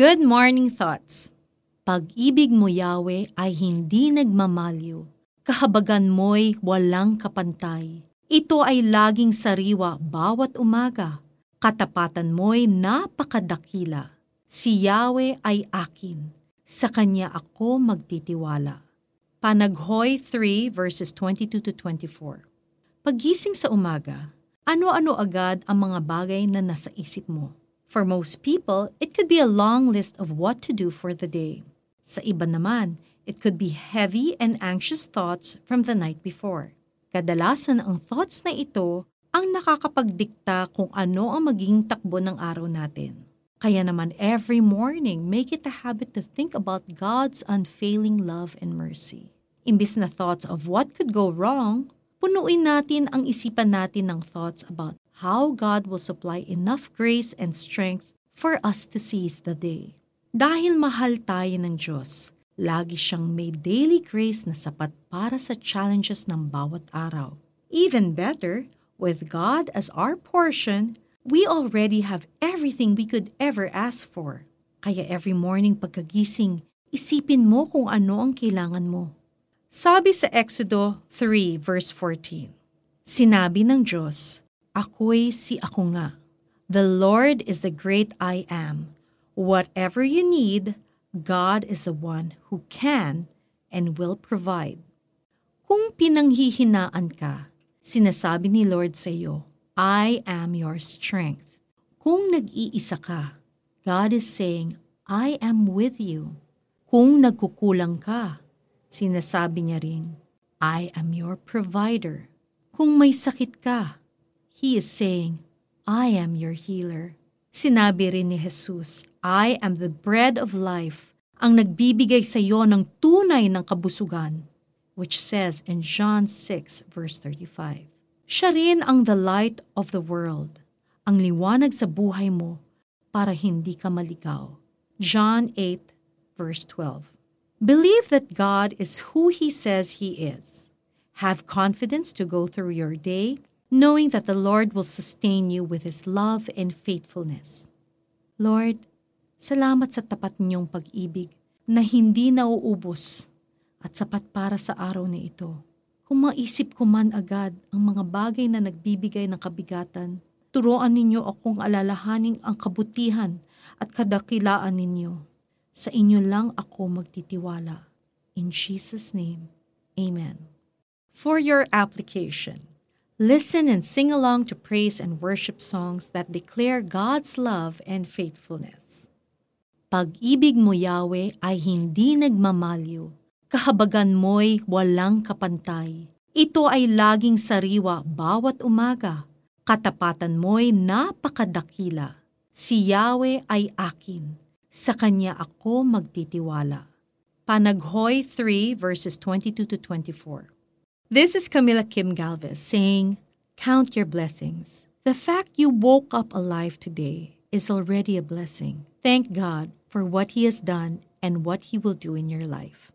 Good morning thoughts. Pag-ibig mo, Yahweh, ay hindi nagmamalyo. Kahabagan mo'y walang kapantay. Ito ay laging sariwa bawat umaga. Katapatan mo'y napakadakila. Si Yahweh ay akin. Sa Kanya ako magtitiwala. Panaghoy 3 verses 22 to 24 Pagising sa umaga, ano-ano agad ang mga bagay na nasa isip mo? For most people, it could be a long list of what to do for the day. Sa iba naman, it could be heavy and anxious thoughts from the night before. Kadalasan ang thoughts na ito ang nakakapagdikta kung ano ang magiging takbo ng araw natin. Kaya naman every morning, make it a habit to think about God's unfailing love and mercy. Imbis na thoughts of what could go wrong, punuin natin ang isipan natin ng thoughts about how God will supply enough grace and strength for us to seize the day. Dahil mahal tayo ng Diyos, lagi siyang may daily grace na sapat para sa challenges ng bawat araw. Even better, with God as our portion, we already have everything we could ever ask for. Kaya every morning pagkagising, isipin mo kung ano ang kailangan mo. Sabi sa Exodo 3 verse 14, Sinabi ng Diyos, Ako'y si ako nga. The Lord is the great I am. Whatever you need, God is the one who can and will provide. Kung pinanghihinaan ka, sinasabi ni Lord sa iyo, I am your strength. Kung nag-iisa ka, God is saying, I am with you. Kung nagkukulang ka, sinasabi niya rin, I am your provider. Kung may sakit ka, He is saying, I am your healer. Sinabi rin ni Jesus, I am the bread of life, ang nagbibigay sa iyo ng tunay ng kabusugan, which says in John 6 verse 35. Siya rin ang the light of the world, ang liwanag sa buhay mo para hindi ka maligaw. John 8 verse 12. Believe that God is who He says He is. Have confidence to go through your day knowing that the Lord will sustain you with His love and faithfulness. Lord, salamat sa tapat niyong pag-ibig na hindi nauubos at sapat para sa araw na ito. Kung maisip ko man agad ang mga bagay na nagbibigay ng kabigatan, turuan ninyo akong alalahaning ang kabutihan at kadakilaan ninyo. Sa inyo lang ako magtitiwala. In Jesus' name, Amen. For your application, Listen and sing along to praise and worship songs that declare God's love and faithfulness. Pag-ibig mo, Yahweh, ay hindi nagmamalyo. Kahabagan mo'y walang kapantay. Ito ay laging sariwa bawat umaga. Katapatan mo'y napakadakila. Si Yahweh ay akin. Sa Kanya ako magtitiwala. Panaghoy 3 verses 22 to 24. This is Camila Kim Galvez saying, Count your blessings. The fact you woke up alive today is already a blessing. Thank God for what He has done and what He will do in your life.